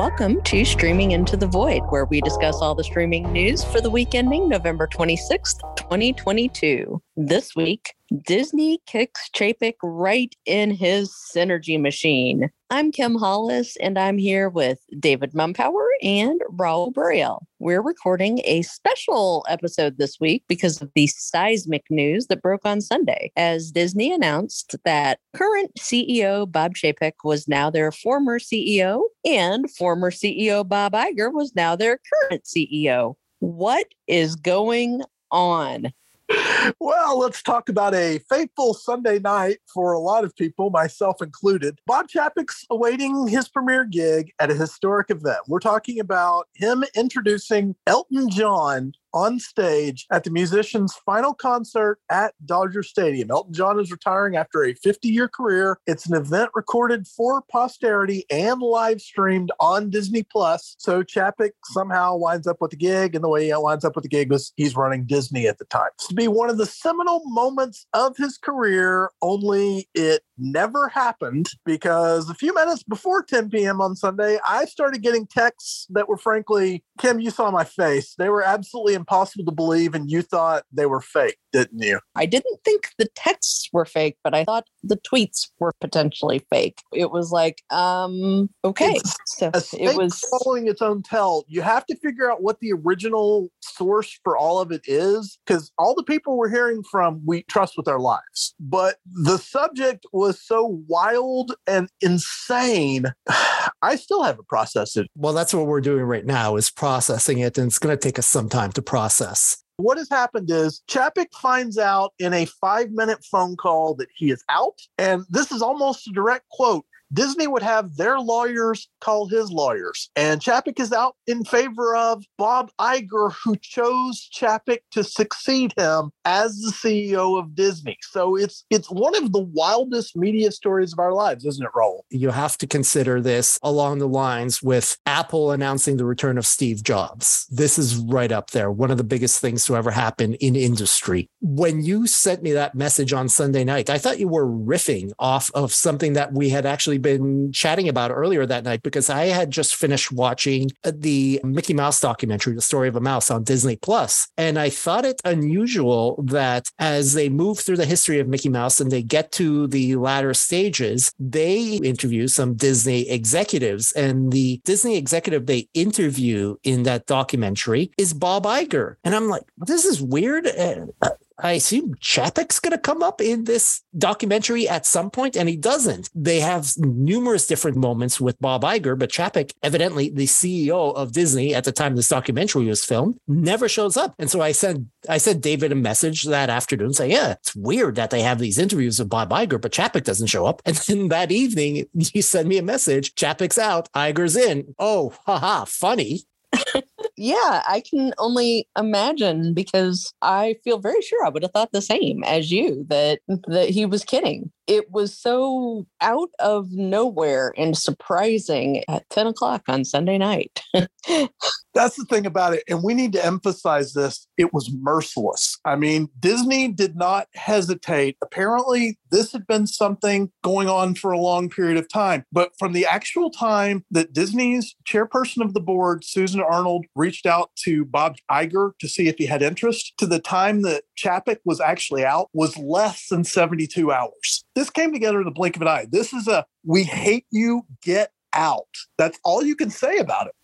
Welcome to Streaming Into the Void, where we discuss all the streaming news for the week ending November 26th, 2022. This week, Disney kicks Chapek right in his synergy machine. I'm Kim Hollis, and I'm here with David Mumpower and Raul Buriel. We're recording a special episode this week because of the seismic news that broke on Sunday, as Disney announced that current CEO Bob Chapek was now their former CEO, and former CEO Bob Iger was now their current CEO. What is going on? well, let's talk about a fateful Sunday night for a lot of people, myself included. Bob Chapek's awaiting his premiere gig at a historic event. We're talking about him introducing Elton John on stage at the musician's final concert at Dodger Stadium. Elton John is retiring after a 50 year career. It's an event recorded for posterity and live streamed on Disney Plus. So Chapek somehow winds up with the gig, and the way he winds up with the gig was he's running Disney at the time. It's to be one of the seminal moments of his career, only it never happened because a few minutes before 10 p.m. on Sunday, I started getting texts that were frankly, Kim, you saw my face. They were absolutely impossible to believe, and you thought they were fake, didn't you? I didn't think the texts were fake, but I thought the tweets were potentially fake. It was like, um, okay. It's so a it was following its own tell. You have to figure out what the original source for all of it is, because all the people we're hearing from we trust with our lives. But the subject was so wild and insane. I still haven't processed it. Well, that's what we're doing right now is processing it, and it's going to take us some time to process. What has happened is Chapek finds out in a five minute phone call that he is out. And this is almost a direct quote Disney would have their lawyers call his lawyers. And Chapek is out in favor of Bob Iger, who chose Chapek to succeed him as the CEO of Disney. So it's it's one of the wildest media stories of our lives, isn't it, Raul? You have to consider this along the lines with Apple announcing the return of Steve Jobs. This is right up there, one of the biggest things to ever happen in industry. When you sent me that message on Sunday night, I thought you were riffing off of something that we had actually been chatting about earlier that night because I had just finished watching uh, the Mickey Mouse documentary, The Story of a Mouse on Disney Plus, and I thought it unusual that as they move through the history of Mickey Mouse and they get to the latter stages, they interview some Disney executives and the Disney executive they interview in that documentary is Bob Iger. And I'm like, this is weird. Uh, I assume Chapek's going to come up in this documentary at some point, and he doesn't. They have numerous different moments with Bob Iger, but Chapek, evidently the CEO of Disney at the time this documentary was filmed, never shows up. And so I sent I sent David a message that afternoon saying, "Yeah, it's weird that they have these interviews with Bob Iger, but Chapek doesn't show up." And then that evening, you send me a message: Chapek's out, Iger's in. Oh, haha, funny. yeah, I can only imagine because I feel very sure I would have thought the same as you that that he was kidding. It was so out of nowhere and surprising at 10 o'clock on Sunday night. That's the thing about it. And we need to emphasize this. It was merciless. I mean, Disney did not hesitate. Apparently, this had been something going on for a long period of time. But from the actual time that Disney's chairperson of the board, Susan Arnold, reached out to Bob Iger to see if he had interest, to the time that Chapek was actually out, was less than 72 hours. This came together in the blink of an eye. This is a we hate you, get out. That's all you can say about it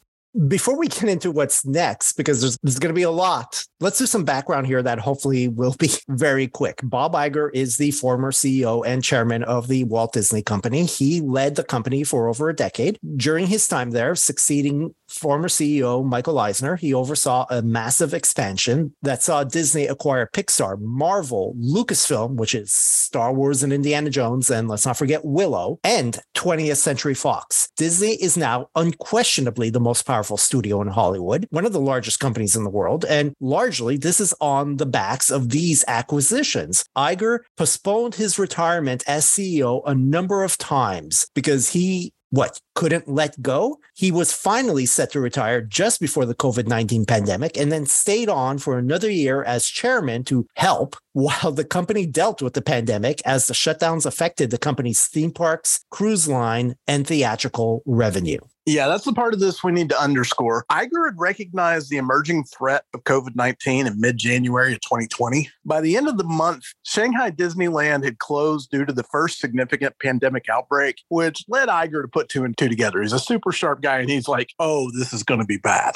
before we get into what's next, because there's, there's going to be a lot, let's do some background here that hopefully will be very quick. Bob Iger is the former CEO and chairman of the Walt Disney Company. He led the company for over a decade. During his time there, succeeding former CEO Michael Eisner, he oversaw a massive expansion that saw Disney acquire Pixar, Marvel, Lucasfilm, which is Star Wars and Indiana Jones, and let's not forget Willow, and 20th Century Fox. Disney is now unquestionably the most powerful studio in Hollywood, one of the largest companies in the world, and largely this is on the backs of these acquisitions. Iger postponed his retirement as CEO a number of times because he what couldn't let go. He was finally set to retire just before the COVID 19 pandemic and then stayed on for another year as chairman to help while the company dealt with the pandemic as the shutdowns affected the company's theme parks, cruise line, and theatrical revenue. Yeah, that's the part of this we need to underscore. Iger had recognized the emerging threat of COVID 19 in mid January of 2020. By the end of the month, Shanghai Disneyland had closed due to the first significant pandemic outbreak, which led Iger to put two and two together. He's a super sharp guy, and he's like, oh, this is going to be bad.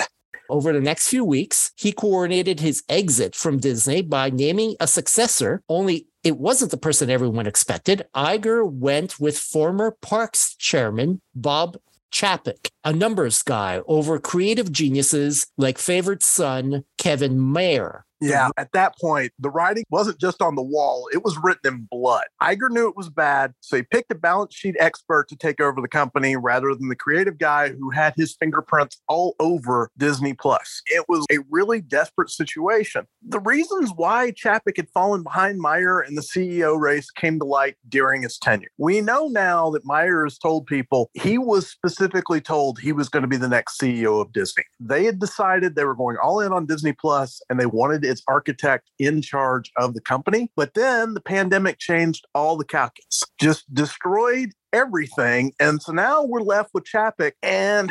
Over the next few weeks, he coordinated his exit from Disney by naming a successor, only it wasn't the person everyone expected. Iger went with former Parks chairman Bob Chapek, a numbers guy over creative geniuses like favorite son Kevin Mayer. Yeah, at that point, the writing wasn't just on the wall, it was written in blood. Iger knew it was bad, so he picked a balance sheet expert to take over the company rather than the creative guy who had his fingerprints all over Disney Plus. It was a really desperate situation. The reasons why Chapek had fallen behind Mayer in the CEO race came to light during his tenure. We know now that Mayer has told people he was specifically told he was going to be the next CEO of Disney. They had decided they were going all in on Disney Plus and they wanted its architect in charge of the company. But then the pandemic changed all the calculus, just destroyed everything. And so now we're left with Chapek and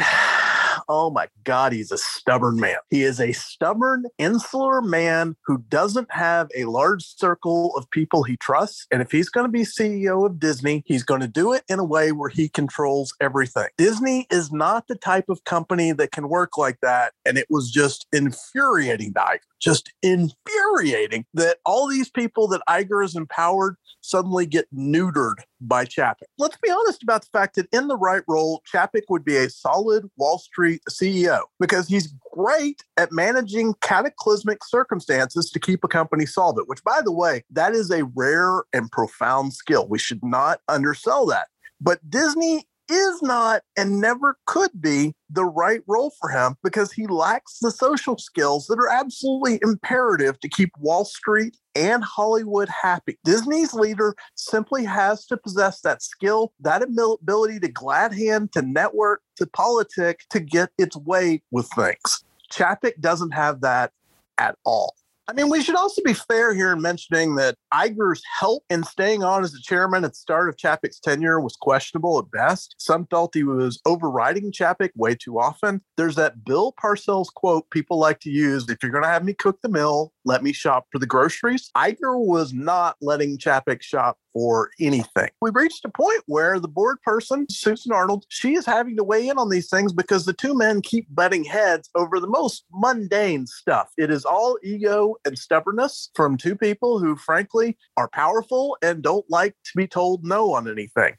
oh my God, he's a stubborn man. He is a stubborn, insular man who doesn't have a large circle of people he trusts. And if he's going to be CEO of Disney, he's going to do it in a way where he controls everything. Disney is not the type of company that can work like that. And it was just infuriating to Iger, just infuriating that all these people that Iger has empowered suddenly get neutered by Chapek. Let's be honest about the fact that in the right role, Chapek would be a solid Wall Street CEO because he's great at managing cataclysmic circumstances to keep a company solvent, which, by the way, that is a rare and profound skill. We should not undersell that. But Disney is not and never could be the right role for him because he lacks the social skills that are absolutely imperative to keep Wall Street and Hollywood happy. Disney's leader simply has to possess that skill, that ability to glad hand, to network, to politic, to get its way with things. Chapek doesn't have that at all. I mean, we should also be fair here in mentioning that Iger's help in staying on as the chairman at the start of Chapek's tenure was questionable at best. Some felt he was overriding Chapek way too often. There's that Bill Parcells quote people like to use if you're going to have me cook the meal, let me shop for the groceries. Iger was not letting Chapek shop for anything. We've reached a point where the board person, Susan Arnold, she is having to weigh in on these things because the two men keep butting heads over the most mundane stuff. It is all ego and stubbornness from two people who, frankly, are powerful and don't like to be told no on anything.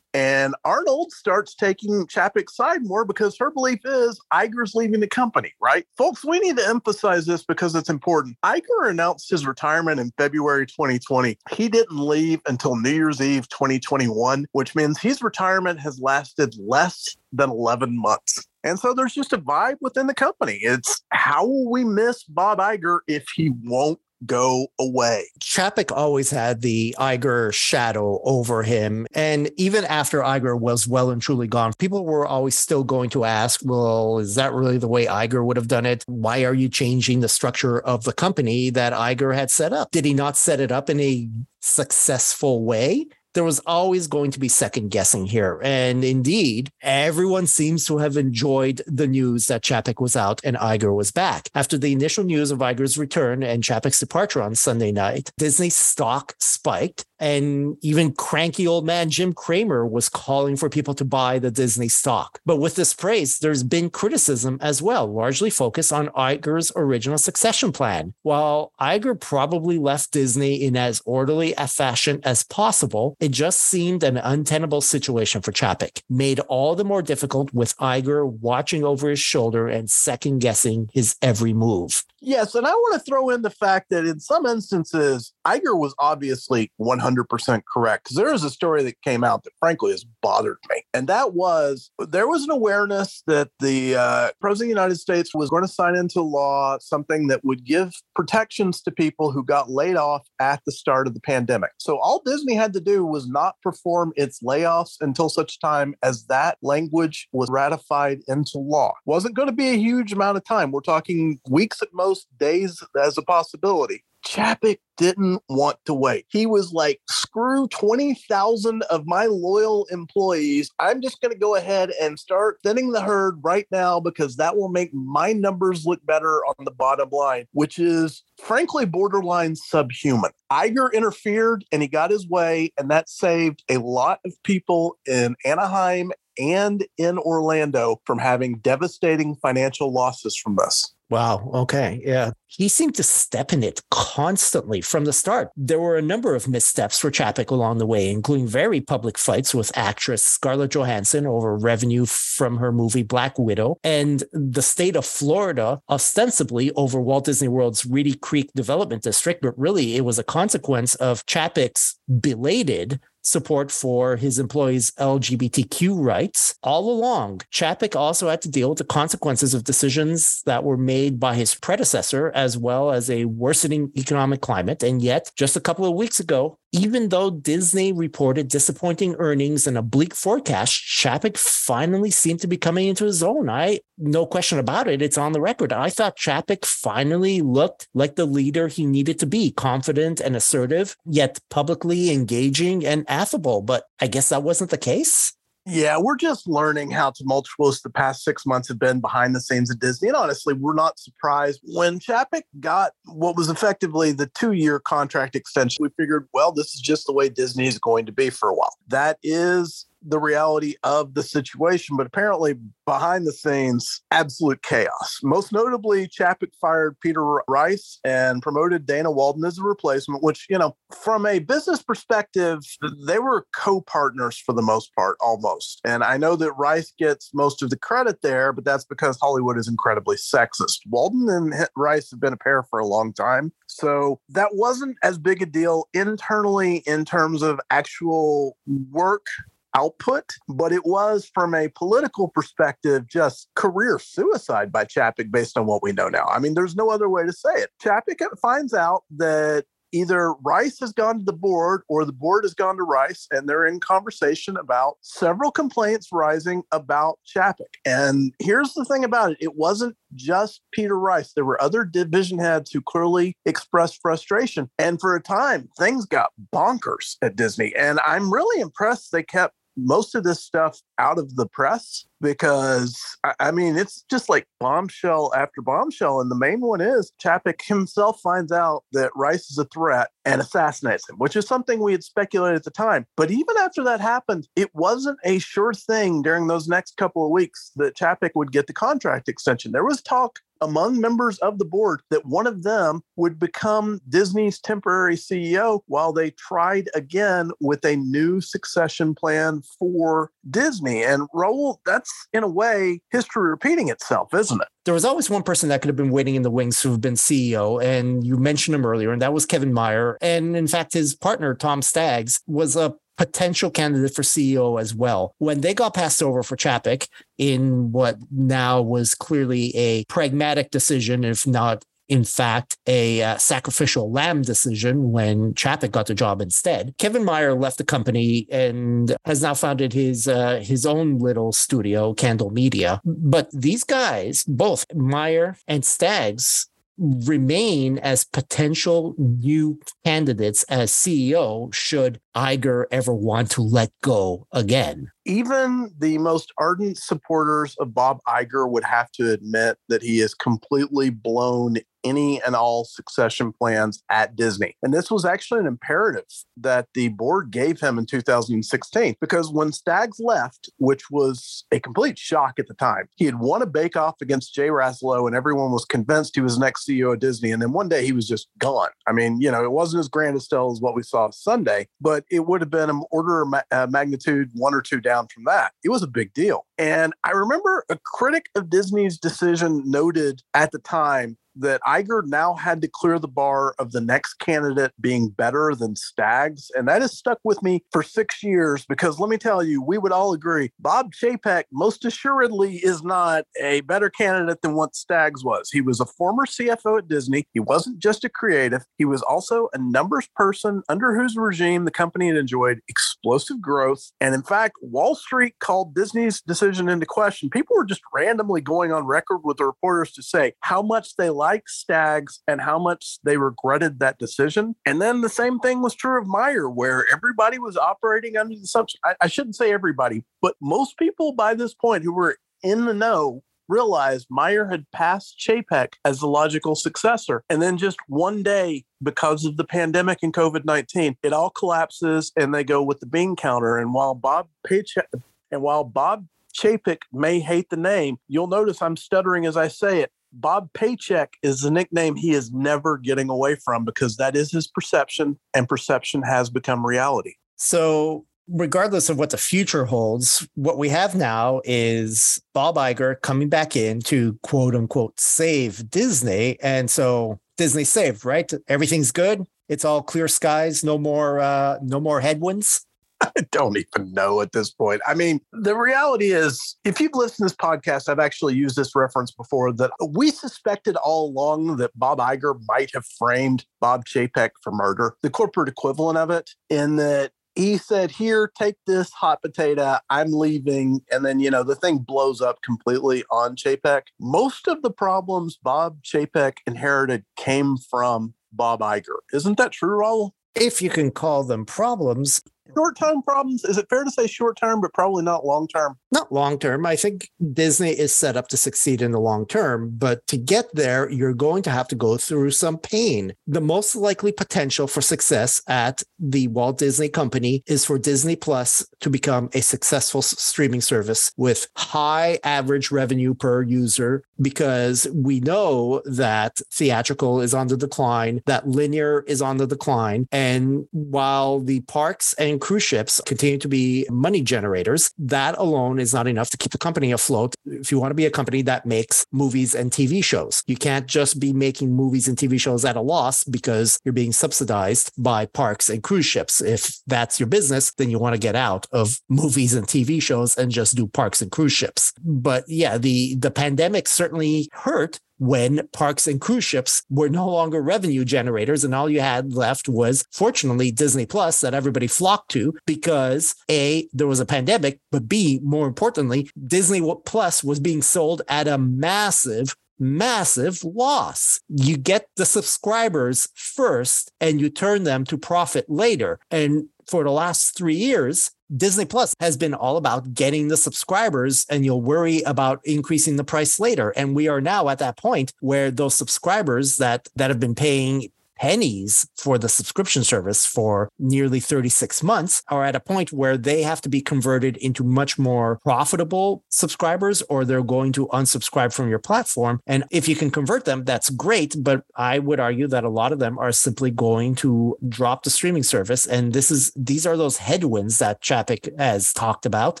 And Arnold starts taking Chapek's side more because her belief is Iger's leaving the company, right? Folks, we need to emphasize this because it's important. Iger announced his retirement in February 2020. He didn't leave until New Year's Eve 2021, which means his retirement has lasted less than 11 months. And so there's just a vibe within the company. It's how will we miss Bob Iger if he won't go away. Chapek always had the Iger shadow over him. And even after Iger was well and truly gone, people were always still going to ask, well, is that really the way Iger would have done it? Why are you changing the structure of the company that Iger had set up? Did he not set it up in a successful way? There was always going to be second guessing here. And indeed, everyone seems to have enjoyed the news that Chapek was out and Iger was back. After the initial news of Iger's return and Chapek's departure on Sunday night, Disney stock spiked and even cranky old man Jim Cramer was calling for people to buy the Disney stock. But with this praise, there's been criticism as well, largely focused on Iger's original succession plan. While Iger probably left Disney in as orderly a fashion as possible, it just seemed an untenable situation for Chapek, made all the more difficult with Iger watching over his shoulder and second guessing his every move. Yes, and I want to throw in the fact that in some instances, Iger was obviously 100% correct because there is a story that came out that frankly has bothered me. And that was there was an awareness that the uh, President of the United States was going to sign into law something that would give protections to people who got laid off at the start of the pandemic. So all Disney had to do was not perform its layoffs until such time as that language was ratified into law. Wasn't going to be a huge amount of time. We're talking weeks at most, days as a possibility. Chapek didn't want to wait. He was like, screw 20,000 of my loyal employees. I'm just going to go ahead and start thinning the herd right now because that will make my numbers look better on the bottom line, which is frankly borderline subhuman. Iger interfered and he got his way, and that saved a lot of people in Anaheim and in Orlando from having devastating financial losses from this. Wow. Okay. Yeah. He seemed to step in it constantly from the start. There were a number of missteps for Chapek along the way, including very public fights with actress Scarlett Johansson over revenue from her movie Black Widow, and the state of Florida ostensibly over Walt Disney World's Reedy Creek Development District. But really, it was a consequence of Chapek's belated support for his employees' LGBTQ rights. All along, Chapek also had to deal with the consequences of decisions that were made by his predecessor, as well as a worsening economic climate. And yet, just a couple of weeks ago, even though Disney reported disappointing earnings and a bleak forecast, Chapek finally seemed to be coming into his own. I no question about it. It's on the record. I thought Chapek finally looked like the leader he needed to be, confident and assertive, yet publicly engaging and affable. But I guess that wasn't the case. Yeah, we're just learning how tumultuous the past six months have been behind the scenes at Disney. And honestly, we're not surprised. When Chapek got what was effectively the two year contract extension, we figured, well, this is just the way Disney is going to be for a while. That is the reality of the situation, but apparently behind the scenes, absolute chaos. Most notably, Chapek fired Peter Rice and promoted Dana Walden as a replacement, which, you know, from a business perspective, they were co partners for the most part, almost. And I know that Rice gets most of the credit there, but that's because Hollywood is incredibly sexist. Walden and Rice have been a pair for a long time. So that wasn't as big a deal internally in terms of actual work output, but it was from a political perspective just career suicide by Chapek based on what we know now. I mean, there's no other way to say it. Chapek finds out that either Rice has gone to the board or the board has gone to Rice, and they're in conversation about several complaints rising about Chapek. And here's the thing about it it wasn't just Peter Rice. There were other division heads who clearly expressed frustration. And for a time, things got bonkers at Disney. And I'm really impressed they kept most of this stuff out of the press because I mean it's just like bombshell after bombshell, and the main one is Chapek himself finds out that Rice is a threat and assassinates him, which is something we had speculated at the time. But even after that happened, it wasn't a sure thing during those next couple of weeks that Chapek would get the contract extension. There was talk among members of the board that one of them would become Disney's temporary CEO while they tried again with a new succession plan for Disney. And Raul, that's in a way history repeating itself, isn't it? There was always one person that could have been waiting in the wings to have been CEO, and you mentioned him earlier, and that was Kevin Mayer. And in fact, his partner, Tom Staggs, was a potential candidate for CEO as well. When they got passed over for Chapek in what now was clearly a pragmatic decision, if not in fact, a uh, sacrificial lamb decision when Chapek got the job instead. Kevin Mayer left the company and has now founded his uh, his own little studio, Candle Media. But these guys, both Mayer and Staggs, remain as potential new candidates as CEO should Iger ever want to let go again. Even the most ardent supporters of Bob Iger would have to admit that he is completely blown any and all succession plans at Disney. And this was actually an imperative that the board gave him in 2016 because when Staggs left, which was a complete shock at the time, he had won a bake off against Jay Rasulo and everyone was convinced he was the next CEO of Disney. And then one day he was just gone. I mean, you know, it wasn't as grand a still as what we saw Sunday, but it would have been an order of uh, magnitude one or two down from that. It was a big deal. And I remember a critic of Disney's decision noted at the time that Iger now had to clear the bar of the next candidate being better than Staggs. And that has stuck with me for six years because let me tell you, we would all agree Bob Chapek most assuredly is not a better candidate than what Staggs was. He was a former CFO at Disney. He wasn't just a creative, he was also a numbers person under whose regime the company had enjoyed explosive growth. And in fact, Wall Street called Disney's decision into question. People were just randomly going on record with the reporters to say how much they liked like Staggs and how much they regretted that decision. And then the same thing was true of Mayer, where everybody was operating under the assumption. I, I shouldn't say everybody, but most people by this point who were in the know realized Mayer had passed Chapek as the logical successor. And then just one day, because of the pandemic and COVID 19, it all collapses and they go with the bean counter. And while Bob Paycheck and while Bob Chapek may hate the name, you'll notice I'm stuttering as I say it. Bob Paycheck is the nickname he is never getting away from because that is his perception, and perception has become reality. So regardless of what the future holds, what we have now is Bob Iger coming back in to quote unquote save Disney. And so Disney saved, right? Everything's good. It's all clear skies, no more uh no more headwinds. I don't even know at this point. I mean, the reality is, if you've listened to this podcast, I've actually used this reference before that we suspected all along that Bob Iger might have framed Bob Chapek for murder, the corporate equivalent of it, in that he said, Here, take this hot potato. I'm leaving. And then, you know, the thing blows up completely on Chapek. Most of the problems Bob Chapek inherited came from Bob Iger. Isn't that true, Raul? If you can call them problems, short term problems. Is it fair to say short term, but probably not long term? Not long term. I think Disney is set up to succeed in the long term, but to get there, you're going to have to go through some pain. The most likely potential for success at the Walt Disney Company is for Disney Plus to become a successful streaming service with high average revenue per user because we know that theatrical is on the decline, that linear is on the decline. And while the parks and cruise ships continue to be money generators, that alone is not enough to keep the company afloat. If you want to be a company that makes movies and TV shows, you can't just be making movies and TV shows at a loss because you're being subsidized by parks and cruise ships. If that's your business, then you want to get out of movies and TV shows and just do parks and cruise ships. But yeah, the the pandemic certainly hurt when parks and cruise ships were no longer revenue generators and all you had left was fortunately Disney Plus that everybody flocked to because A there was a pandemic but B more importantly Disney Plus was being sold at a massive massive loss. You get the subscribers first and you turn them to profit later. And for the last three years, Disney Plus has been all about getting the subscribers and you'll worry about increasing the price later. And we are now at that point where those subscribers that that have been paying pennies for the subscription service for nearly 36 months are at a point where they have to be converted into much more profitable subscribers or they're going to unsubscribe from your platform. And if you can convert them, that's great. But I would argue that a lot of them are simply going to drop the streaming service. And this is, these are those headwinds that Chapek has talked about.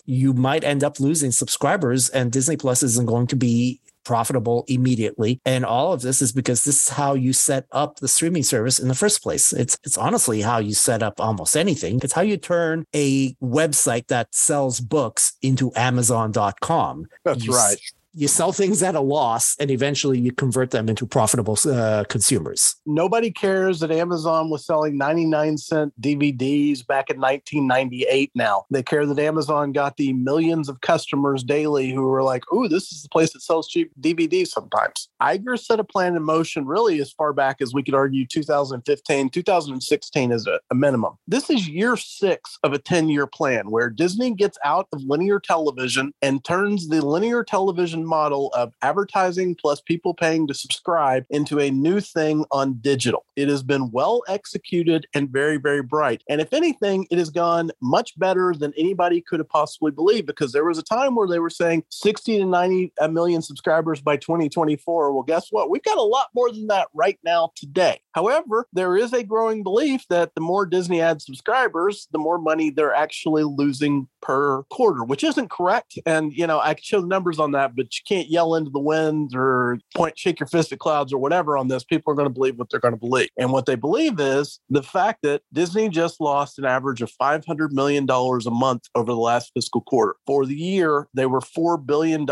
You might end up losing subscribers and Disney Plus isn't going to be profitable immediately. And all of this is because this is how you set up the streaming service in the first place. It's it's honestly how you set up almost anything. It's how you turn a website that sells books into amazon.com. That's you right you sell things at a loss and eventually you convert them into profitable uh, consumers. Nobody cares that Amazon was selling 99 cent DVDs back in 1998 now. They care that Amazon got the millions of customers daily who were like, oh, this is the place that sells cheap DVDs sometimes. Iger set a plan in motion really as far back as we could argue 2015, 2016 is a, a minimum. This is year six of a 10 year plan where Disney gets out of linear television and turns the linear television model of advertising plus people paying to subscribe into a new thing on digital. It has been well executed and very, very bright. And if anything, it has gone much better than anybody could have possibly believed because there was a time where they were saying 60 to 90 million subscribers by 2024. Well, guess what? We've got a lot more than that right now today. However, there is a growing belief that the more Disney ad subscribers, the more money they're actually losing per quarter, which isn't correct. And, you know, I can show numbers on that, but you can't yell into the wind or point, shake your fist at clouds or whatever on this. People are going to believe what they're going to believe. And what they believe is the fact that Disney just lost an average of $500 million a month over the last fiscal quarter. For the year, they were $4 billion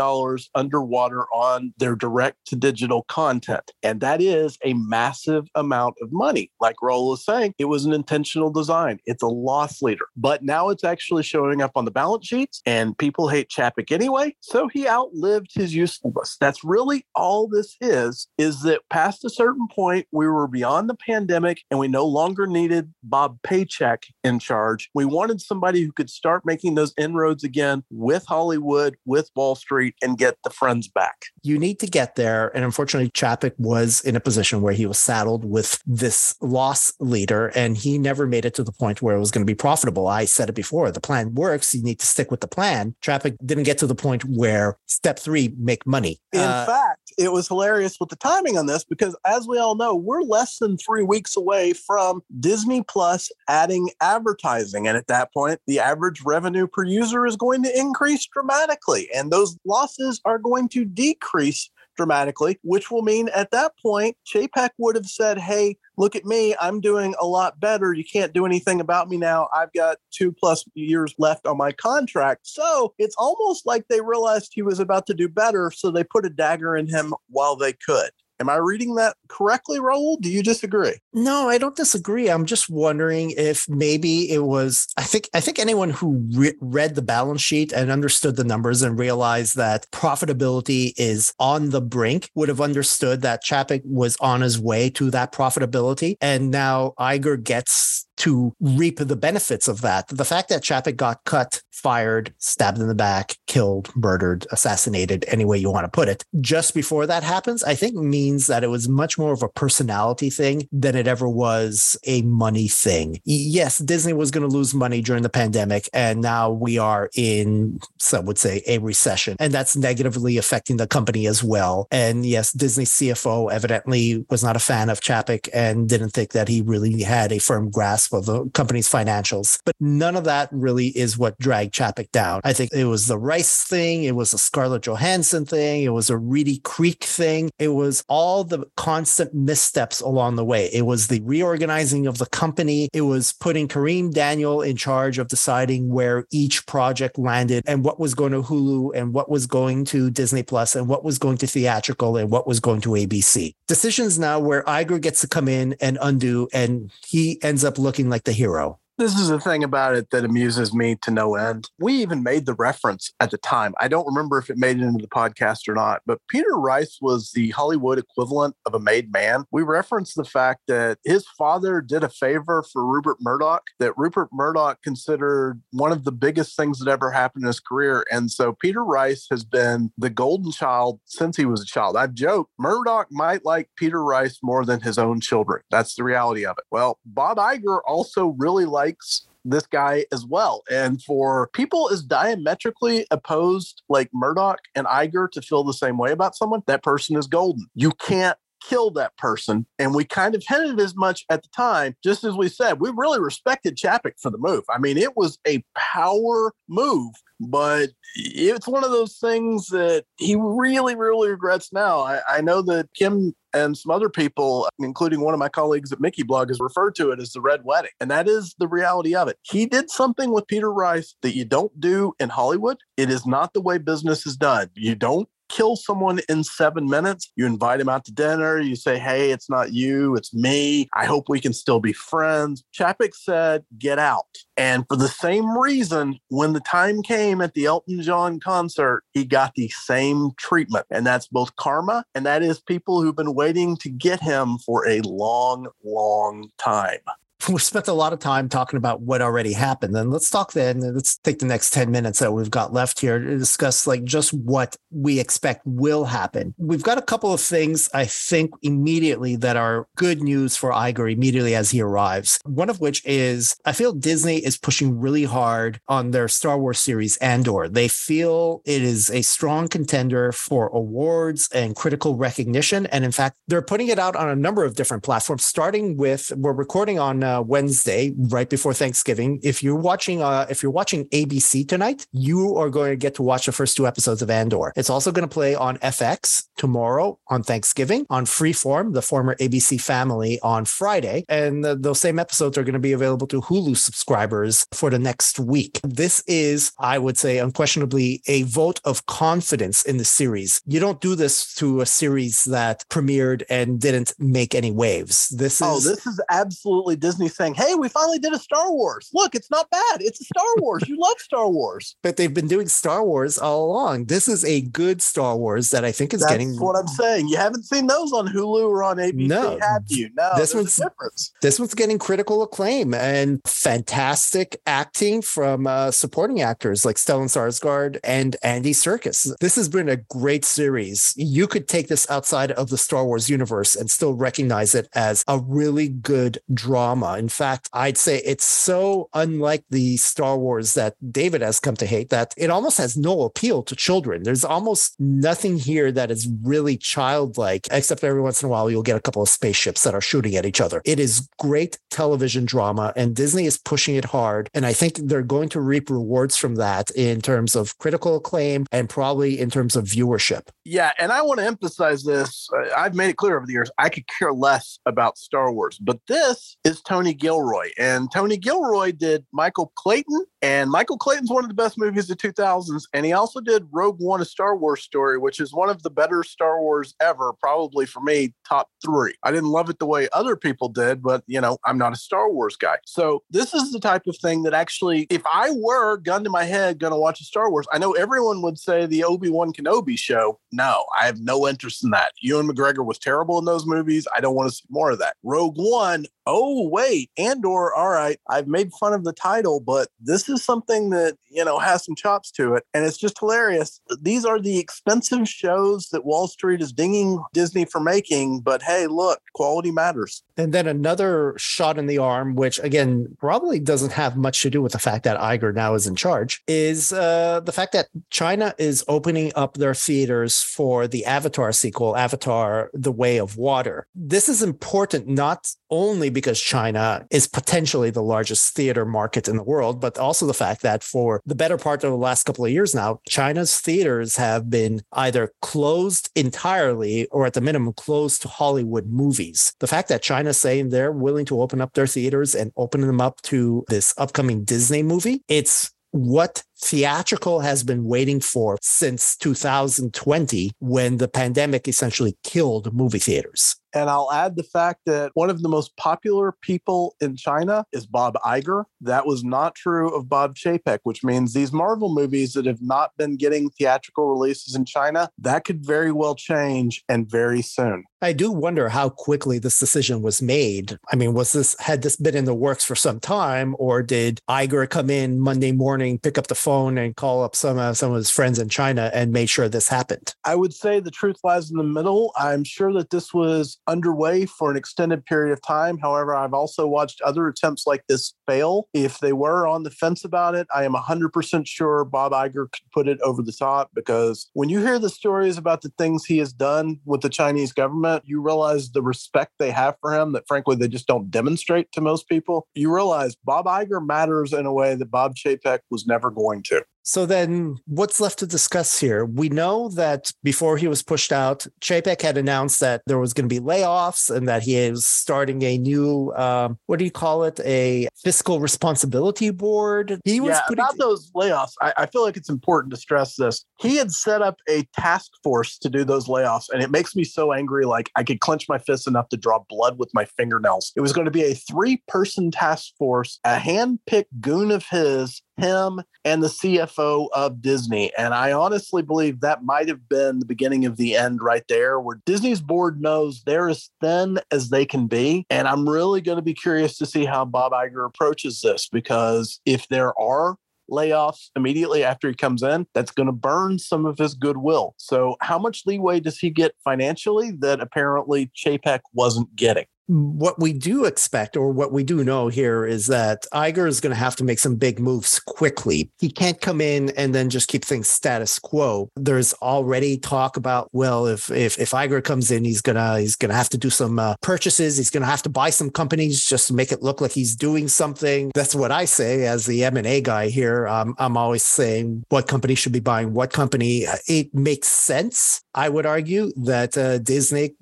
underwater on their direct to digital content. And that is a massive amount of money. Like Raul is saying, it was an intentional design. It's a loss leader. But now it's actually showing up on the balance sheets, and people hate Chapek anyway. So he outlived proved his usefulness. That's really all this is, is that past a certain point, we were beyond the pandemic and we no longer needed Bob Paycheck in charge. We wanted somebody who could start making those inroads again with Hollywood, with Wall Street, and get the friends back. You need to get there. And unfortunately, Chapek was in a position where he was saddled with this loss leader and he never made it to the point where it was going to be profitable. I said it before the plan works. You need to stick with the plan. Chapek didn't get to the point where step three, make money. In uh, fact, it was hilarious with the timing on this because, as we all know, we're less than three weeks away from Disney Plus adding advertising. And at that point, the average revenue per user is going to increase dramatically, and those losses are going to decrease dramatically, which will mean at that point, Chapek would have said, Hey, look at me. I'm doing a lot better. You can't do anything about me now. I've got two plus years left on my contract. So it's almost like they realized he was about to do better. So they put a dagger in him while they could. Am I reading that correctly, Raul? Do you disagree? No, I don't disagree. I'm just wondering if maybe it was. I think I think anyone who re- read the balance sheet and understood the numbers and realized that profitability is on the brink would have understood that Chapek was on his way to that profitability, and now Iger gets to reap the benefits of that. The fact that Chapek got cut, fired, stabbed in the back, killed, murdered, assassinated, any way you want to put it, just before that happens, I think means that it was much more of a personality thing than it ever was a money thing. Yes, Disney was going to lose money during the pandemic, and now we are in, some would say, a recession, and that's negatively affecting the company as well. And yes, Disney CFO evidently was not a fan of Chapek and didn't think that he really had a firm grasp grasp of the company's financials. But none of that really is what dragged Chapek down. I think it was the Rice thing, it was a Scarlett Johansson thing, it was a Reedy Creek thing, it was all the constant missteps along the way. It was the reorganizing of the company, it was putting Kareem Daniel in charge of deciding where each project landed and what was going to Hulu and what was going to Disney Plus and what was going to theatrical and what was going to ABC. Decisions now where Iger gets to come in and undo, and he ends up looking looking like the hero. This is the thing about it that amuses me to no end. We even made the reference at the time. I don't remember if it made it into the podcast or not, but Peter Rice was the Hollywood equivalent of a made man. We referenced the fact that his father did a favor for Rupert Murdoch that Rupert Murdoch considered one of the biggest things that ever happened in his career. And so Peter Rice has been the golden child since he was a child. I've joked Murdoch might like Peter Rice more than his own children. That's the reality of it. Well, Bob Iger also really liked likes this guy as well. And for people as diametrically opposed like Murdoch and Iger to feel the same way about someone, that person is golden. You can't kill that person. And we kind of hinted as much at the time, just as we said, we really respected Chapek for the move. I mean, it was a power move, but it's one of those things that he really, really regrets now. I, I know that Kim and some other people, including one of my colleagues at Mickey Blog, has referred to it as the Red Wedding. And that is the reality of it. He did something with Peter Rice that you don't do in Hollywood. It is not the way business is done. You don't kill someone in seven minutes. You invite him out to dinner. You say, Hey, it's not you, it's me. I hope we can still be friends. Chapek said, Get out. And for the same reason, when the time came at the Elton John concert, he got the same treatment. And that's both karma and that is people who've been waiting to get him for a long, long time. we spent a lot of time talking about what already happened. And let's talk then. Let's take the next 10 minutes that we've got left here to discuss like just what we expect will happen. We've got a couple of things I think immediately that are good news for Iger immediately as he arrives. One of which is I feel Disney is pushing really hard on their Star Wars series Andor. They feel it is a strong contender for awards and critical recognition. And in fact, they're putting it out on a number of different platforms, starting with we're recording on uh, Wednesday, right before Thanksgiving. If you're watching, uh, if you're watching ABC tonight, you are going to get to watch the first two episodes of Andor. It's also going to play on FX tomorrow on Thanksgiving, on Freeform, the former ABC family, on Friday, and the, those same episodes are going to be available to Hulu subscribers for the next week. This is, I would say, unquestionably a vote of confidence in the series. You don't do this to a series that premiered and didn't make any waves. This oh, is oh, this is absolutely Disney Disney saying, "Hey, we finally did a Star Wars. Look, it's not bad. It's a Star Wars. You love Star Wars." But they've been doing Star Wars all along. This is a good Star Wars that I think is That's getting. what I'm saying. You haven't seen those on Hulu or on ABC, No. have you? No, This one's- a difference. This one's getting critical acclaim and fantastic acting from uh, supporting actors like Stellan Skarsgård and Andy Serkis. This has been a great series. You could take this outside of the Star Wars universe and still recognize it as a really good drama. In fact, I'd say it's so unlike the Star Wars that David has come to hate that it almost has no appeal to children. There's almost nothing here that is really childlike, except every once in a while you'll get a couple of spaceships that are shooting at each other. It is great television drama, and Disney is pushing it hard. And I think they're going to reap rewards from that in terms of critical acclaim and probably in terms of viewership. Yeah, and I want to emphasize this. I've made it clear over the years I could care less about Star Wars, but this is Tony Gilroy, and Tony Gilroy did Michael Clayton, and Michael Clayton's one of the best movies of the 2000s, and he also did Rogue One: A Star Wars Story, which is one of the better Star Wars ever, probably for me top three. I didn't love it the way other people did, but you know I'm not a Star Wars guy, so this is the type of thing that actually, if I were gun to my head going to watch a Star Wars, I know everyone would say the Obi Wan Kenobi show. No, I have no interest in that. Ewan McGregor was terrible in those movies. I don't want to see more of that. Rogue One. Oh wait, Andor. All right, I've made fun of the title, but this is something that you know has some chops to it, and it's just hilarious. These are the expensive shows that Wall Street is dinging Disney for making, but hey, look, quality matters. And then another shot in the arm, which again probably doesn't have much to do with the fact that Iger now is in charge, is uh, the fact that China is opening up their theaters for the Avatar sequel, Avatar: The Way of Water. This is important not only because China is potentially the largest theater market in the world, but also the fact that for the better part of the last couple of years now, China's theaters have been either closed entirely or at the minimum closed to Hollywood movies. The fact that China's saying they're willing to open up their theaters and open them up to this upcoming Disney movie, it's what theatrical has been waiting for since 2020 when the pandemic essentially killed movie theaters. And I'll add the fact that one of the most popular people in China is Bob Iger. That was not true of Bob Chapek, which means these Marvel movies that have not been getting theatrical releases in China, that could very well change and very soon. I do wonder how quickly this decision was made. I mean, was this had this been in the works for some time, or did Iger come in Monday morning, pick up the phone, and call up some of some of his friends in China and made sure this happened? I would say the truth lies in the middle. I'm sure that this was underway for an extended period of time. However, I've also watched other attempts like this fail. If they were on the fence about it, I am 100% sure Bob Iger could put it over the top because when you hear the stories about the things he has done with the Chinese government, you realize the respect they have for him that frankly they just don't demonstrate to most people. You realize Bob Iger matters in a way that Bob Chapek was never going to. So then, what's left to discuss here? We know that before he was pushed out, Chapek had announced that there was going to be layoffs and that he is starting a new, um, what do you call it, a fiscal responsibility board. He was yeah, putting about those layoffs. I, I feel like it's important to stress this. He had set up a task force to do those layoffs, and it makes me so angry. Like I could clench my fists enough to draw blood with my fingernails. It was going to be a three-person task force, a hand-picked goon of his him and the CFO of Disney. And I honestly believe that might have been the beginning of the end right there, where Disney's board knows they're as thin as they can be. And I'm really going to be curious to see how Bob Iger approaches this because if there are layoffs immediately after he comes in, that's going to burn some of his goodwill. So, how much leeway does he get financially that apparently Chapek wasn't getting? What we do expect or what we do know here is that Iger is going to have to make some big moves quickly. He can't come in and then just keep things status quo. There's already talk about well, if if if Iger comes in, he's gonna he's gonna have to do some uh, purchases. He's gonna have to buy some companies just to make it look like he's doing something. That's what I say as the M and A guy here. Um, I'm always saying what company should be buying what company. It makes sense. I would argue that uh, Disney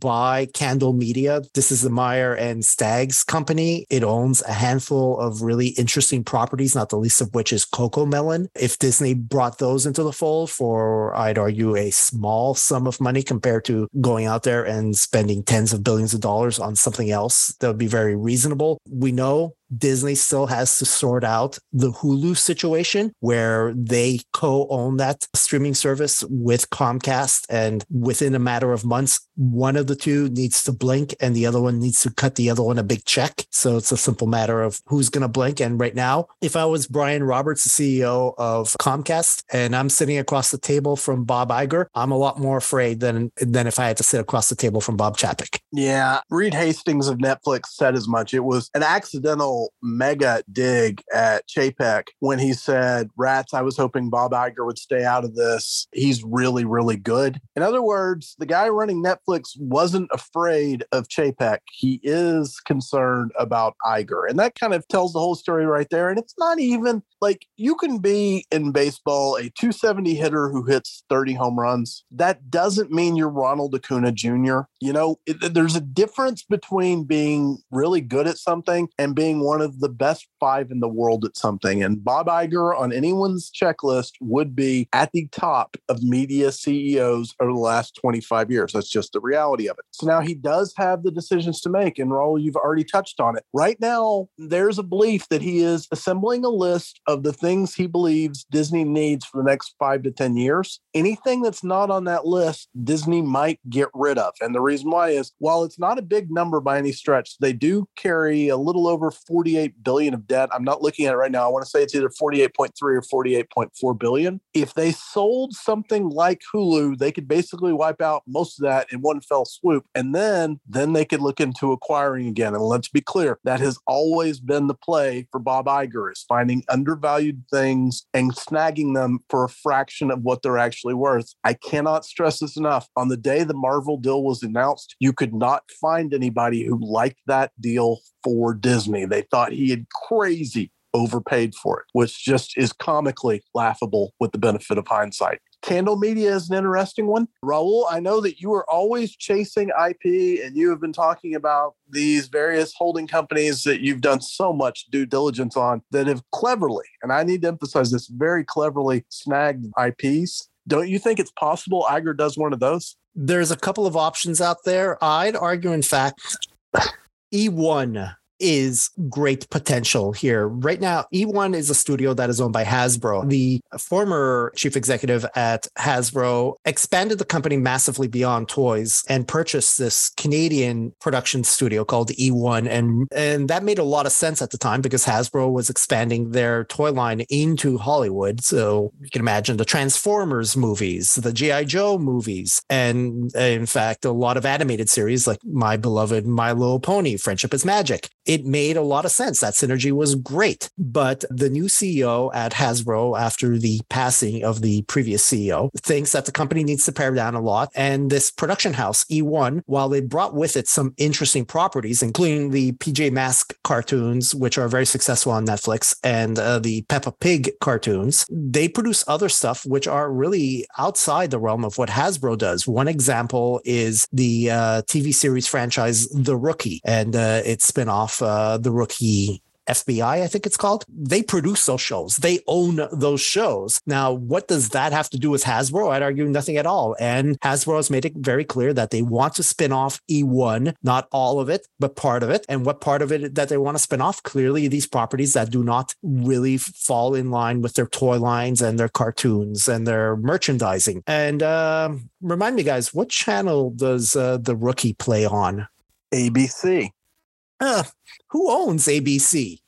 buy Candle Media. This is the Mayer and Staggs company. It owns a handful of really interesting properties, not the least of which is Cocomelon. If Disney brought those into the fold for, I'd argue, a small sum of money compared to going out there and spending tens of billions of dollars on something else, that would be very reasonable. We know Disney still has to sort out the Hulu situation where they co own that streaming service with Comcast. And within a matter of months, one of the two needs to blink and the other one needs to cut the other one a big check. So it's a simple matter of who's going to blink. And right now, if I was Brian Roberts, the CEO of Comcast, and I'm sitting across the table from Bob Iger, I'm a lot more afraid than, than if I had to sit across the table from Bob Chapek. Yeah. Reed Hastings of Netflix said as much. It was an accidental mega dig at Chapek when he said, Rats, I was hoping Bob Iger would stay out of this. He's really, really good. In other words, the guy running Netflix wasn't afraid of Chapek. He is concerned about Iger. And that kind of tells the whole story right there. And it's not even like you can be in baseball a 270 hitter who hits 30 home runs. That doesn't mean you're Ronald Acuna Jr. You know, it, there's a difference between being really good at something and being one of the best five in the world at something. And Bob Iger on anyone's checklist would be at the top of media CEOs over the last 25 years. That's just the reality of it. So now he does have the decisions to make. And Raul, you've already touched on it. Right now, there's a belief that he is assembling a list of the things he believes Disney needs for the next five to 10 years. Anything that's not on that list, Disney might get rid of. And the reason why is while it's not a big number by any stretch, they do carry a little over 48 billion of debt. I'm not looking at it right now. I want to say it's either 48.3 or 48.4 billion. If they sold something like Hulu, they could basically wipe out most of that in one fell swoop. And then then they could look into acquiring again. And let's be clear, that has always been the play for Bob Iger is finding undervalued things and snagging them for a fraction of what they're actually worth. I cannot stress this enough. On the day the Marvel deal was announced, you could not find anybody who liked that deal for Disney. They thought he had crazy overpaid for it, which just is comically laughable with the benefit of hindsight. Candle Media is an interesting one. Raul, I know that you are always chasing IP and you have been talking about these various holding companies that you've done so much due diligence on that have cleverly, and I need to emphasize this, very cleverly snagged IPs. Don't you think it's possible Iger does one of those? There's a couple of options out there. I'd argue, in fact, E1 is great potential here. Right now, E1 is a studio that is owned by Hasbro. The former chief executive at Hasbro expanded the company massively beyond toys and purchased this Canadian production studio called E1. And, and that made a lot of sense at the time because Hasbro was expanding their toy line into Hollywood. So you can imagine the Transformers movies, the G.I. Joe movies, and in fact, a lot of animated series like my beloved My Little Pony, Friendship is Magic it made a lot of sense. That synergy was great. But the new CEO at Hasbro, after the passing of the previous CEO, thinks that the company needs to pare down a lot. And this production house, E1, while they brought with it some interesting properties, including the PJ Mask cartoons, which are very successful on Netflix, and uh, the Peppa Pig cartoons, they produce other stuff which are really outside the realm of what Hasbro does. One example is the uh, TV series franchise The Rookie and uh, its uh, the rookie FBI, I think it's called. They produce those shows. They own those shows. Now, what does that have to do with Hasbro? I'd argue nothing at all. And Hasbro has made it very clear that they want to spin off E1, not all of it, but part of it. And what part of it that they want to spin off? Clearly, these properties that do not really fall in line with their toy lines and their cartoons and their merchandising. And uh, remind me, guys, what channel does uh, the rookie play on? ABC uh, who owns ABC?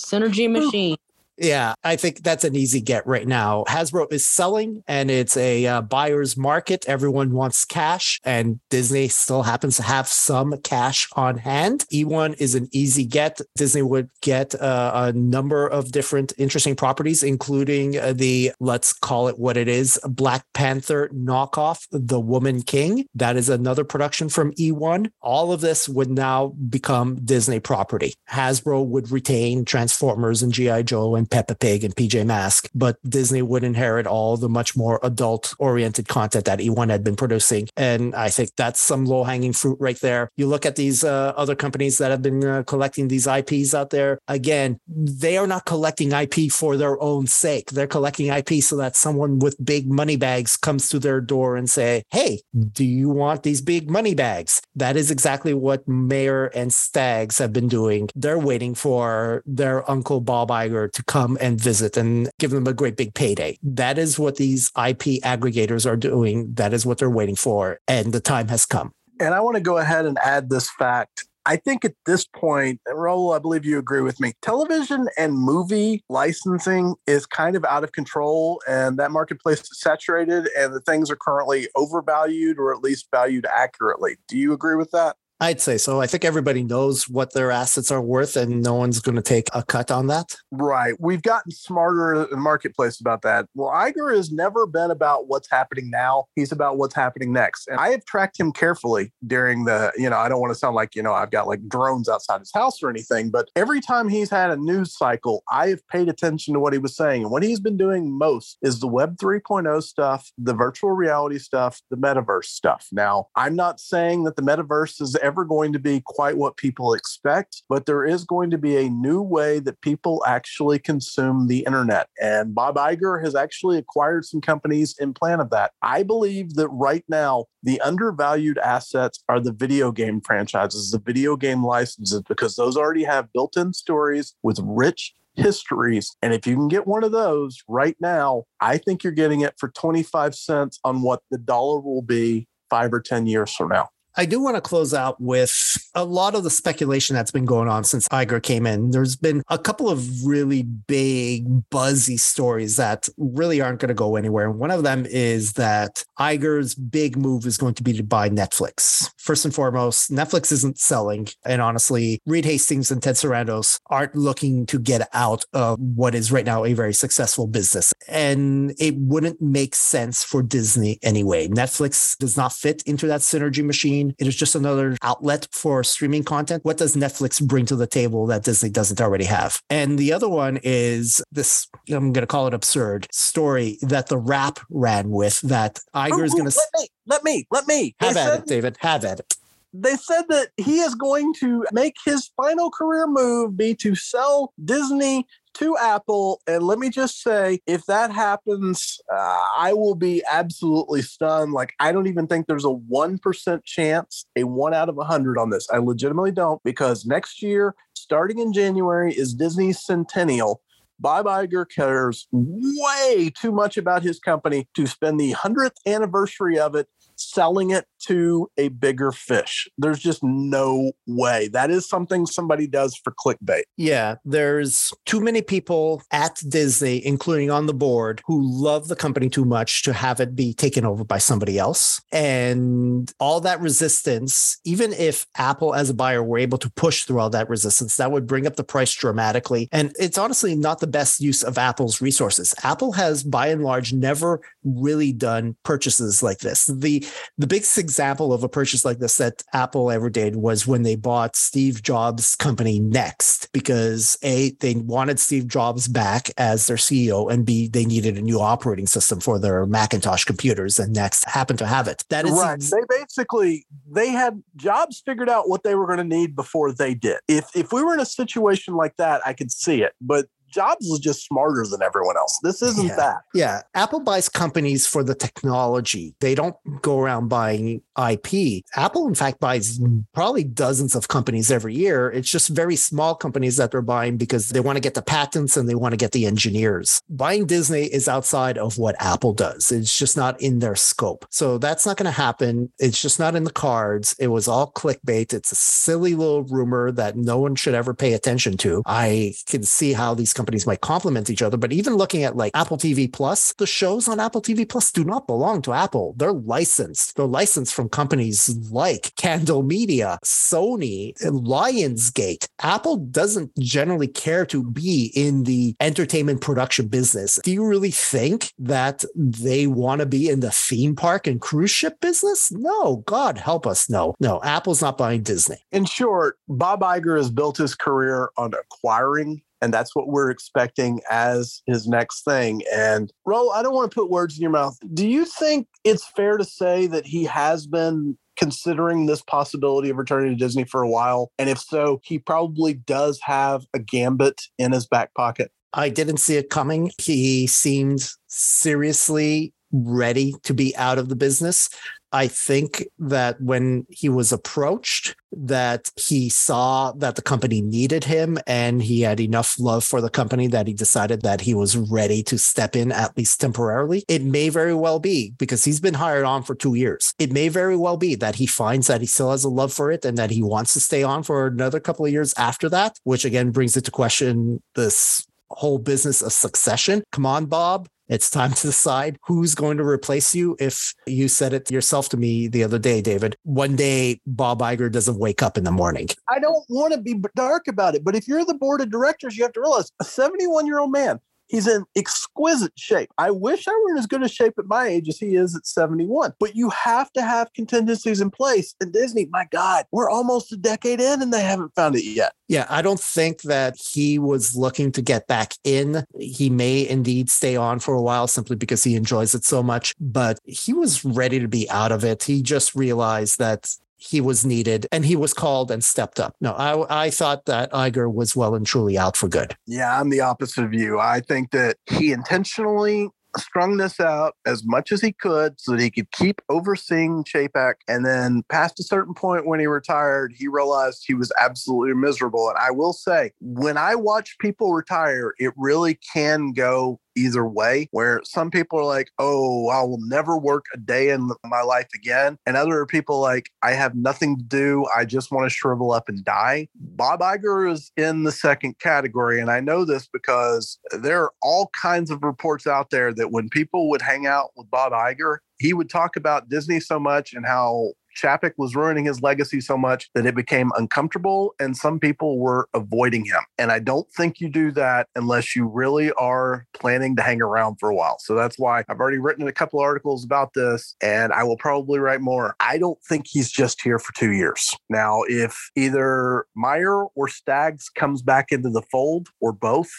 Synergy Machine. Yeah, I think that's an easy get right now. Hasbro is selling and it's a uh, buyer's market. Everyone wants cash, and Disney still happens to have some cash on hand. E1 is an easy get. Disney would get uh, a number of different interesting properties, including uh, the, let's call it what it is, Black Panther knockoff, The Woman King. That is another production from E1. All of this would now become Disney property. Hasbro would retain Transformers and G.I. Joe and and Peppa Pig and PJ Masks, but Disney would inherit all the much more adult oriented content that E1 had been producing. And I think that's some low hanging fruit right there. You look at these uh, other companies that have been uh, collecting these IPs out there. Again, they are not collecting IP for their own sake. They're collecting IP so that someone with big money bags comes to their door and say, "Hey, do you want these big money bags?" That is exactly what Mayer and Staggs have been doing. They're waiting for their uncle Bob Iger to come and visit and give them a great big payday. That is what these IP aggregators are doing. That is what they're waiting for, and the time has come. And I want to go ahead and add this fact I think at this point, Raul, I believe you agree with me. Television and movie licensing is kind of out of control, and that marketplace is saturated, and the things are currently overvalued or at least valued accurately. Do you agree with that? I'd say so. I think everybody knows what their assets are worth and no one's going to take a cut on that. Right. We've gotten smarter in the marketplace about that. Well, Iger has never been about what's happening now. He's about what's happening next. And I have tracked him carefully during the, you know, I don't want to sound like, you know, I've got like drones outside his house or anything, but every time he's had a news cycle, I have paid attention to what he was saying. And what he's been doing most is the Web 3.0 stuff, the virtual reality stuff, the metaverse stuff. Now, I'm not saying that the metaverse is ever ever going to be quite what people expect, but there is going to be a new way that people actually consume the internet. And Bob Iger has actually acquired some companies in plan of that. I believe that right now, the undervalued assets are the video game franchises, the video game licenses, because those already have built in stories with rich histories. And if you can get one of those right now, I think you're getting it for 25 cents on what the dollar will be five or 10 years from now. I do want to close out with a lot of the speculation that's been going on since Iger came in. There's been a couple of really big, buzzy stories that really aren't going to go anywhere. One of them is that Iger's big move is going to be to buy Netflix. First and foremost, Netflix isn't selling. And honestly, Reed Hastings and Ted Sarandos aren't looking to get out of what is right now a very successful business. And it wouldn't make sense for Disney anyway. Netflix does not fit into that synergy machine It is just another outlet for streaming content. What does Netflix bring to the table that Disney doesn't already have? And the other one is this, I'm going to call it absurd story that The Wrap ran with that Iger is going to. Let me, let me, let me. Have they at said, it, David. Have at it they said that he is going to make his final career move be to sell Disney to Apple. And let me just say, if that happens, uh, I will be absolutely stunned. Like, I don't even think there's a 1% chance, a one out of a 100 on this. I legitimately don't, because next year, starting in January, is Disney's centennial. Bob Iger cares way too much about his company to spend the 100th anniversary of it selling it to a bigger fish. There's just no way. That is something somebody does for clickbait. Yeah, there's too many people at Disney, including on the board, who love the company too much to have it be taken over by somebody else. And all that resistance, even if Apple as a buyer were able to push through all that resistance, that would bring up the price dramatically. And it's honestly not the best use of Apple's resources. Apple has, by and large, never really done purchases like this. The the biggest example of a purchase like this that Apple ever did was when they bought Steve Jobs' company NeXT, because A, they wanted Steve Jobs back as their CEO, and B, they needed a new operating system for their Macintosh computers, and NeXT happened to have it. That is right. They basically they had Jobs figured out what they were going to need before they did. If if we were in a situation like that, I could see it. But Jobs was just smarter than everyone else. This isn't yeah. that. Yeah. Apple buys companies for the technology. They don't go around buying IP. Apple, in fact, buys probably dozens of companies every year. It's just very small companies that they're buying because they want to get the patents and they want to get the engineers. Buying Disney is outside of what Apple does. It's just not in their scope. So that's not going to happen. It's just not in the cards. It was all clickbait. It's a silly little rumor that no one should ever pay attention to. I can see how these companies might complement each other. But even looking at like Apple TV Plus, the shows on Apple TV Plus do not belong to Apple. They're licensed. They're licensed from companies like Candle Media, Sony, Lionsgate. Apple doesn't generally care to be in the entertainment production business. Do you really think that they want to be in the theme park and cruise ship business? No, God help us. No, no, Apple's not buying Disney. In short, Bob Iger has built his career on acquiring And that's what we're expecting as his next thing. And Ro, I don't want to put words in your mouth. Do you think it's fair to say that he has been considering this possibility of returning to Disney for a while? And if so, he probably does have a gambit in his back pocket. I didn't see it coming. He seemed seriously ready to be out of the business. I think that when he was approached, that he saw that the company needed him and he had enough love for the company that he decided that he was ready to step in at least temporarily. It may very well be because he's been hired on for two years. It may very well be that he finds that he still has a love for it and that he wants to stay on for another couple of years after that, which again brings it to question this whole business of succession. Come on, Bob. It's time to decide who's going to replace you. If you said it yourself to me the other day, David, one day Bob Iger doesn't wake up in the morning. I don't want to be dark about it, but if you're the board of directors, you have to realize a 71 year old man He's in exquisite shape. I wish I were in as good a shape at my age as he is at 71. But you have to have contingencies in place. And Disney, my God, we're almost a decade in and they haven't found it yet. Yeah, I don't think that he was looking to get back in. He may indeed stay on for a while simply because he enjoys it so much, but he was ready to be out of it. He just realized that he was needed and he was called and stepped up. No, I, I thought that Iger was well and truly out for good. Yeah, I'm the opposite of you. I think that he intentionally strung this out as much as he could so that he could keep overseeing Chapek. And then past a certain point when he retired, he realized he was absolutely miserable. And I will say, when I watch people retire, it really can go either way, where some people are like, oh, I will never work a day in my life again. And other people like, I have nothing to do. I just want to shrivel up and die. Bob Iger is in the second category. And I know this because there are all kinds of reports out there that when people would hang out with Bob Iger, he would talk about Disney so much and how Chapek was ruining his legacy so much that it became uncomfortable and some people were avoiding him. And I don't think you do that unless you really are planning to hang around for a while. So that's why I've already written a couple articles about this and I will probably write more. I don't think he's just here for two years. Now, if either Mayer or Staggs comes back into the fold or both,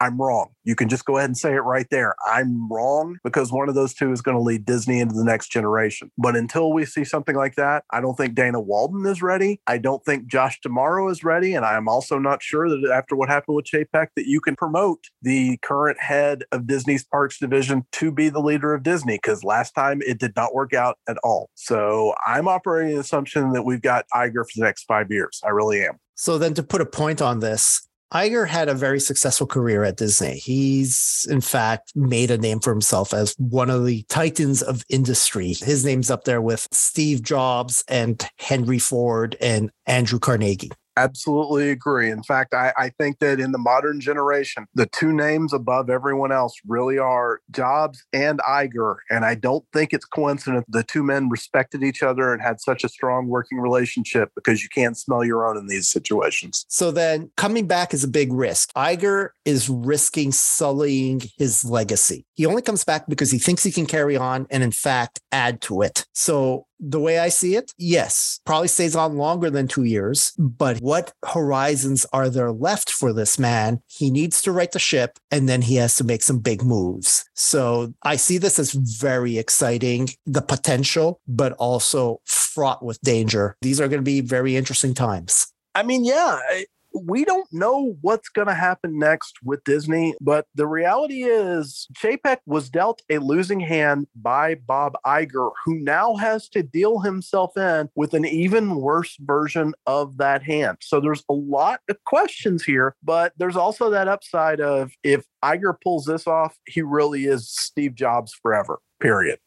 I'm wrong. You can just go ahead and say it right there. I'm wrong because one of those two is going to lead Disney into the next generation. But until we see something like that, I don't think Dana Walden is ready. I don't think Josh D'Amaro is ready. And I'm also not sure that after what happened with Chapek, that you can promote the current head of Disney's Parks Division to be the leader of Disney because last time it did not work out at all. So I'm operating the assumption that we've got Iger for the next five years. I really am. So then to put a point on this, Iger had a very successful career at Disney. He's, in fact, made a name for himself as one of the titans of industry. His name's up there with Steve Jobs and Henry Ford and Andrew Carnegie. Absolutely agree. In fact, I, I, think that in the modern generation, the two names above everyone else really are Jobs and Iger. And I don't think it's coincident the two men respected each other and had such a strong working relationship because you can't smell your own in these situations. So then coming back is a big risk. Iger is risking sullying his legacy. He only comes back because he thinks he can carry on and, in fact, add to it. So the way I see it, yes, probably stays on longer than two years. But what horizons are there left for this man? He needs to right the ship and then he has to make some big moves. So I see this as very exciting, the potential, but also fraught with danger. These are going to be very interesting times. I mean, yeah, we don't know what's going to happen next with Disney, but the reality is Chapek was dealt a losing hand by Bob Iger, who now has to deal himself in with an even worse version of that hand. So there's a lot of questions here, but there's also that upside of if Iger pulls this off, he really is Steve Jobs forever period.